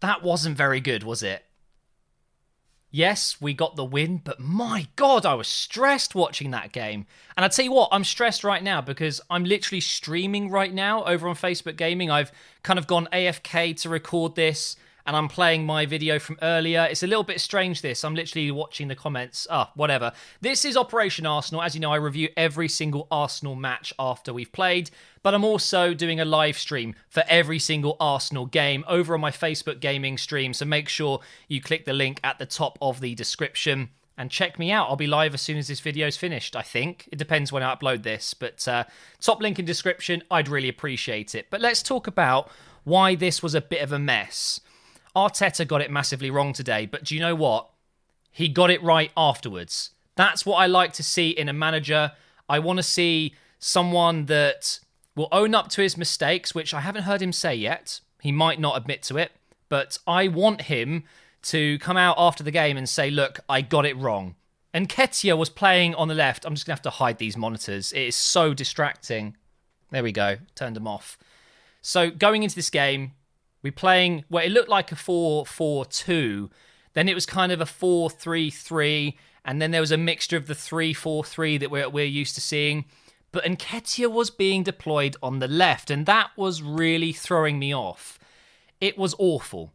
That wasn't very good, was it? Yes, we got the win, but my god, I was stressed watching that game. And I tell you what, I'm stressed right now because I'm literally streaming right now over on Facebook Gaming. I've kind of gone AFK to record this and I'm playing my video from earlier. It's a little bit strange, this. I'm literally watching the comments. Ah, whatever. This is Operation Arsenal. As you know, I review every single Arsenal match after we've played, but I'm also doing a live stream for every single Arsenal game over on my Facebook gaming stream. So make sure you click the link at the top of the description and check me out. I'll be live as soon as this video is finished, I think. It depends when I upload this, but uh, top link in description, I'd really appreciate it. But let's talk about why this was a bit of a mess. Arteta got it massively wrong today, but do you know what? He got it right afterwards. That's what I like to see in a manager. I want to see someone that will own up to his mistakes, which I haven't heard him say yet. He might not admit to it, but I want him to come out after the game and say, Look, I got it wrong. Nketiah was playing on the left. I'm just going to have to hide these monitors. It is so distracting. There we go. Turned them off. So going into this game, we're playing well, it looked like a 4 4 2. Then it was kind of a 4 3 3. And then there was a mixture of the 3 4 3 that we're, we're used to seeing. But Nketiah was being deployed on the left, and that was really throwing me off. It was awful.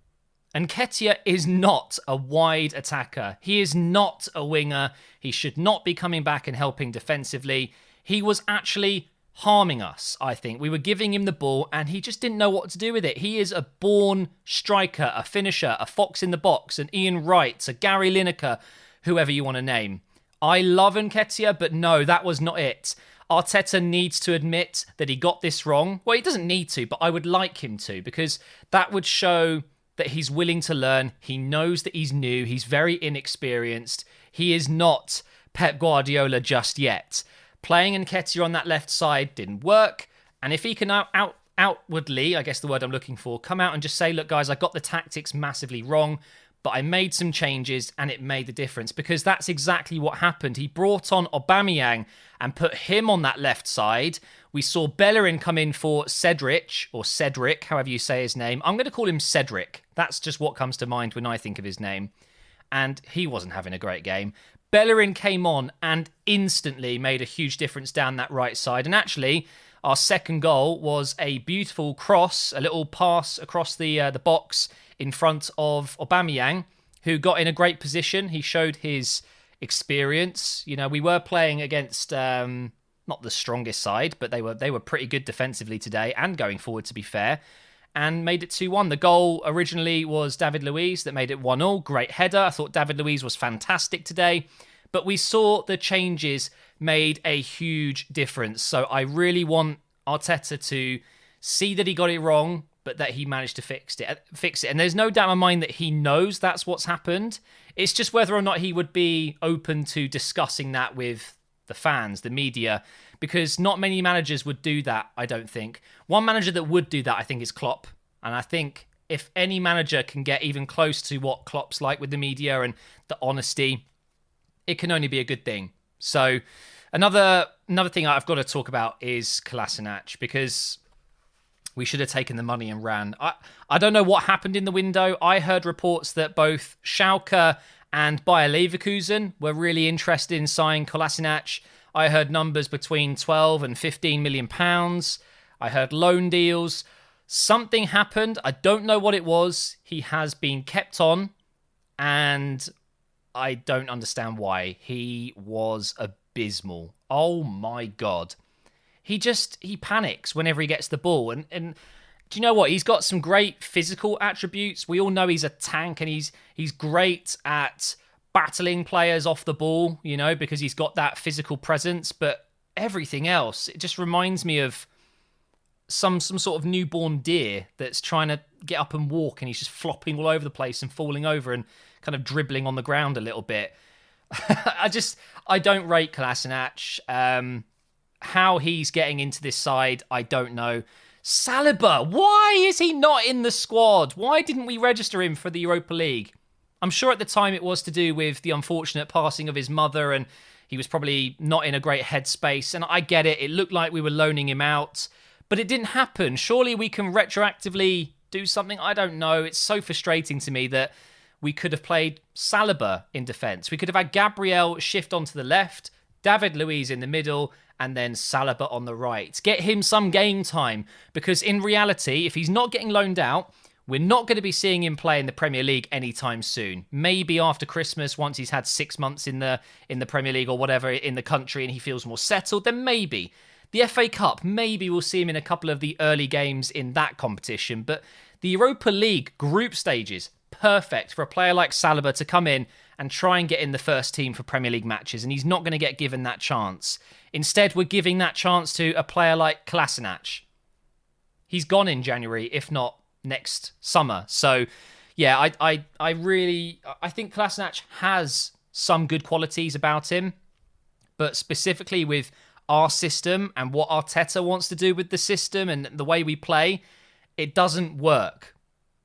Nketiah is not a wide attacker. He is not a winger. He should not be coming back and helping defensively. He was actually harming us, I think. We were giving him the ball and he just didn't know what to do with it. He is a born striker, a finisher, a fox in the box, an Ian Wright, a Gary Lineker, whoever you want to name. I love Nketiah, but no, that was not it. Arteta needs to admit that he got this wrong. Well, he doesn't need to, but I would like him to because that would show that he's willing to learn. He knows that he's new. He's very inexperienced. He is not Pep Guardiola just yet. Playing Nketiah on that left side didn't work. And if he can out, out outwardly, I guess the word I'm looking for, come out and just say, look, guys, I got the tactics massively wrong, but I made some changes and it made the difference because that's exactly what happened. He brought on Aubameyang and put him on that left side. We saw Bellerin come in for Cedric or Cedric, however you say his name. I'm going to call him Cedric. That's just what comes to mind when I think of his name. And he wasn't having a great game. Bellerin came on and instantly made a huge difference down that right side. And actually, our second goal was a beautiful cross, a little pass across the uh, the box in front of Aubameyang, who got in a great position. He showed his experience. You know, we were playing against um, not the strongest side, but they were they were pretty good defensively today and going forward. To be fair, and made it 2 1. The goal originally was David Luiz that made it 1 0. Great header. I thought David Luiz was fantastic today. But we saw the changes made a huge difference. So I really want Arteta to see that he got it wrong, but that he managed to fix it. Fix it. And there's no doubt in my mind that he knows that's what's happened. It's just whether or not he would be open to discussing that with the fans, the media, because not many managers would do that, I don't think. One manager that would do that, I think, is Klopp. And I think if any manager can get even close to what Klopp's like with the media and the honesty, it can only be a good thing. So another another thing I've got to talk about is Kolasinac because we should have taken the money and ran. I I don't know what happened in the window. I heard reports that both Schalke and Bayer Leverkusen were really interested in signing Kolasinac. I heard numbers between 12 and 15 million pounds. I heard loan deals. Something happened. I don't know what it was. He has been kept on, and I don't understand why. He was abysmal. Oh my god. He just he panics whenever he gets the ball and and do you know what? He's got some great physical attributes. We all know he's a tank and he's he's great at battling players off the ball, you know, because he's got that physical presence, but everything else, it just reminds me of some some sort of newborn deer that's trying to get up and walk and he's just flopping all over the place and falling over and kind of dribbling on the ground a little bit. I just I don't rate Kolasinac. Um, how he's getting into this side, I don't know. Saliba, why is he not in the squad? Why didn't we register him for the Europa League? I'm sure at the time it was to do with the unfortunate passing of his mother and he was probably not in a great headspace. And I get it. It looked like we were loaning him out, but it didn't happen. Surely we can retroactively do something. I don't know. It's so frustrating to me that we could have played Saliba in defence. We could have had Gabriel shift onto the left, David Luiz in the middle, and then Saliba on the right. Get him some game time because in reality, if he's not getting loaned out, we're not going to be seeing him play in the Premier League anytime soon. Maybe after Christmas, once he's had six months in the in the Premier League or whatever in the country, and he feels more settled. Then maybe the FA Cup. Maybe we'll see him in a couple of the early games in that competition. But the Europa League group stages, perfect for a player like Saliba to come in and try and get in the first team for Premier League matches, and he's not going to get given that chance. Instead, we're giving that chance to a player like Kolasinac. He's gone in January, if not next summer. So, yeah, I, I, I really, I think Kolasinac has some good qualities about him, but specifically with our system and what Arteta wants to do with the system and the way we play, it doesn't work.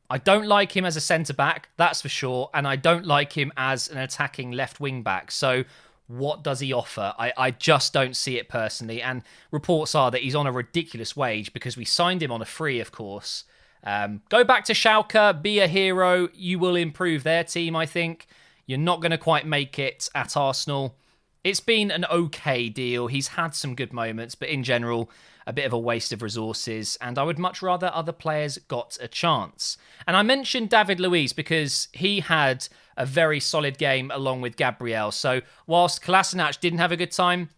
I don't like him as a centre back, that's for sure, and I don't like him as an attacking left wing back. So, what does he offer? I, I just don't see it personally. And reports are that he's on a ridiculous wage because we signed him on a free, of course. Um, go back to Schalke, be a hero. You will improve their team, I think. You're not going to quite make it at Arsenal. It's been an okay deal. He's had some good moments, but in general, a bit of a waste of resources. And I would much rather other players got a chance. And I mentioned David Luiz because he had a very solid game along with Gabriel. So whilst Kolasinac didn't have a good time,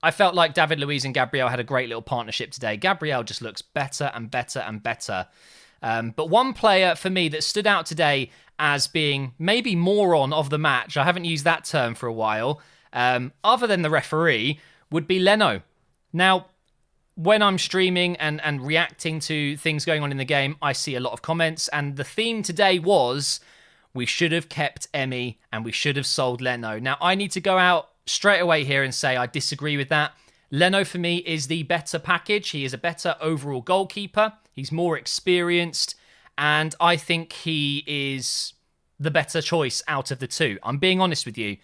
I felt like David Luiz and Gabriel had a great little partnership today. Gabriel just looks better and better and better. Um, but one player for me that stood out today as being maybe moron of the match, I haven't used that term for a while, um, other than the referee, would be Leno. Now, when I'm streaming and, and reacting to things going on in the game, I see a lot of comments, and the theme today was we should have kept Emi and we should have sold Leno. Now, I need to go out straight away here and say I disagree with that. Leno, for me, is the better package. He is a better overall goalkeeper, he's more experienced, and I think he is the better choice out of the two. I'm being honest with you.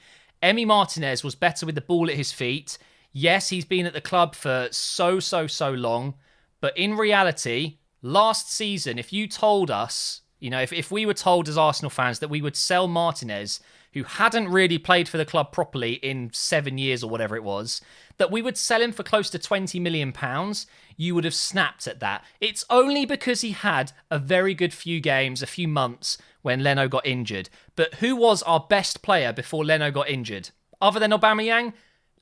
Emi Martinez was better with the ball at his feet. Yes, he's been at the club for so, so, so long. But in reality, last season, if you told us, you know, if, if we were told as Arsenal fans that we would sell Martinez, who hadn't really played for the club properly in seven years or whatever it was, that we would sell him for close to 20 million pounds, you would have snapped at that. It's only because he had a very good few games, a few months when Leno got injured. But who was our best player before Leno got injured? Other than Aubameyang?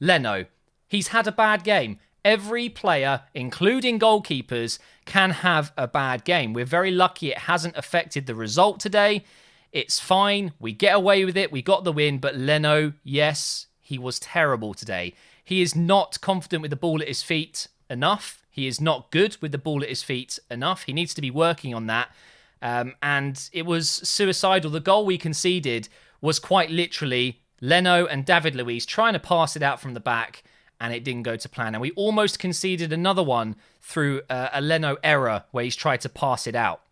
Leno. He's had a bad game. Every player, including goalkeepers, can have a bad game. We're very lucky it hasn't affected the result today. It's fine. We get away with it. We got the win. But Leno, yes, he was terrible today. He is not confident with the ball at his feet enough. He is not good with the ball at his feet enough. He needs to be working on that. Um, and it was suicidal. The goal we conceded was quite literally Leno and David Luiz trying to pass it out from the back, and it didn't go to plan. And we almost conceded another one through uh, a Leno error where he's tried to pass it out.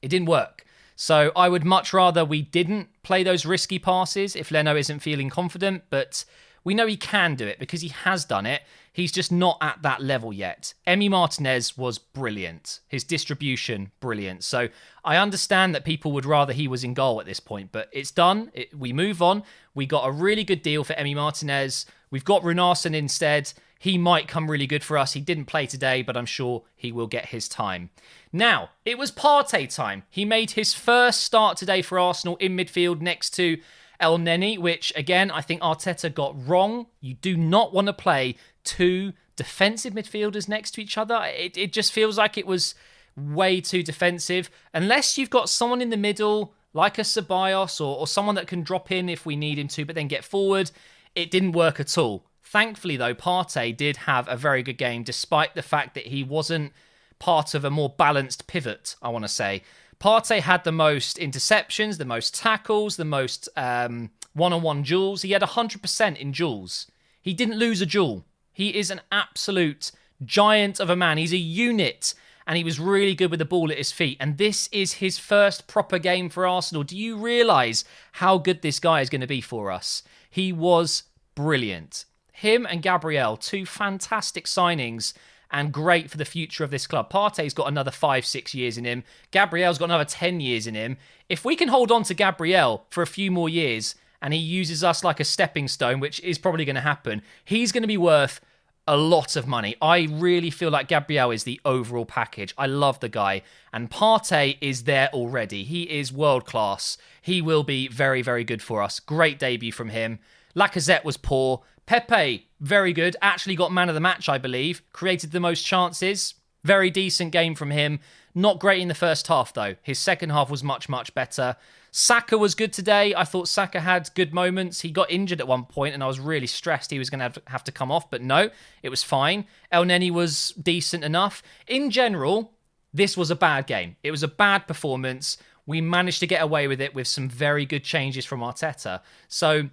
It didn't work. So I would much rather we didn't play those risky passes if Leno isn't feeling confident, but we know he can do it because he has done it. He's just not at that level yet. Emi Martinez was brilliant. His distribution, brilliant. So I understand that people would rather he was in goal at this point, but it's done. It, we move on. We got a really good deal for Emi Martinez. We've got Runarsson instead. He might come really good for us. He didn't play today, but I'm sure he will get his time. Now, it was Partey time. He made his first start today for Arsenal in midfield next to Elneny, which again I think Arteta got wrong. You do not want to play two defensive midfielders next to each other. It, it just feels like it was way too defensive. Unless you've got someone in the middle like a Ceballos or, or someone that can drop in if we need him to, but then get forward, it didn't work at all. Thankfully, though, Partey did have a very good game, despite the fact that he wasn't part of a more balanced pivot, I want to say. Partey had the most interceptions, the most tackles, the most um, one-on-one duels. He had 100% in duels. He didn't lose a duel. He is an absolute giant of a man. He's a unit, and he was really good with the ball at his feet. And this is his first proper game for Arsenal. Do you realise how good this guy is going to be for us? He was brilliant. Him and Gabriel, two fantastic signings and great for the future of this club. Partey's got another five, six years in him. Gabriel's got another 10 years in him. If we can hold on to Gabriel for a few more years and he uses us like a stepping stone, which is probably going to happen, he's going to be worth a lot of money. I really feel like Gabriel is the overall package. I love the guy. And Partey is there already. He is world class. He will be very, very good for us. Great debut from him. Lacazette was poor. Pepe, very good. Actually got man of the match, I believe. Created the most chances. Very decent game from him. Not great in the first half, though. His second half was much, much better. Saka was good today. I thought Saka had good moments. He got injured at one point, and I was really stressed he was going to have to come off, but no, it was fine. Elneny was decent enough. In general, this was a bad game. It was a bad performance. We managed to get away with it with some very good changes from Arteta. So,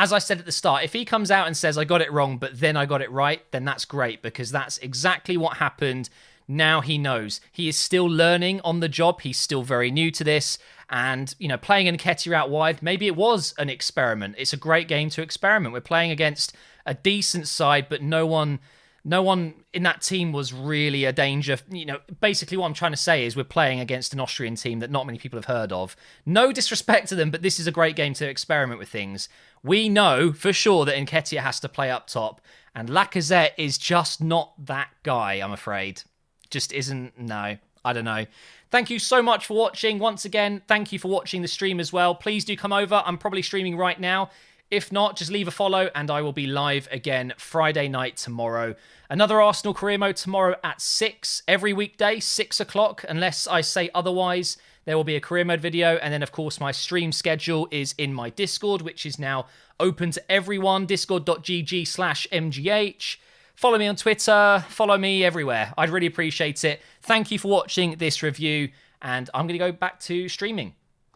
as I said at the start, if he comes out and says, I got it wrong, but then I got it right, then that's great because that's exactly what happened now he knows. He is still learning on the job. He's still very new to this. And, you know, playing Nketiah out wide, maybe it was an experiment. It's a great game to experiment. We're playing against a decent side, but no one no one in that team was really a danger. You know, basically what I'm trying to say is we're playing against an Austrian team that not many people have heard of. No disrespect to them, but this is a great game to experiment with things. We know for sure that Nketiah has to play up top, and Lacazette is just not that guy, I'm afraid just isn't. No, I don't know. Thank you so much for watching. Once again, thank you for watching the stream as well. Please do come over. I'm probably streaming right now. If not, just leave a follow and I will be live again Friday night tomorrow. Another Arsenal career mode tomorrow at 6 every weekday, 6 o'clock, unless I say otherwise. There will be a career mode video. And then, of course, my stream schedule is in my Discord, which is now open to everyone discord.gg slash MGH. Follow me on Twitter, follow me everywhere. I'd really appreciate it. Thank you for watching this review, and I'm going to go back to streaming.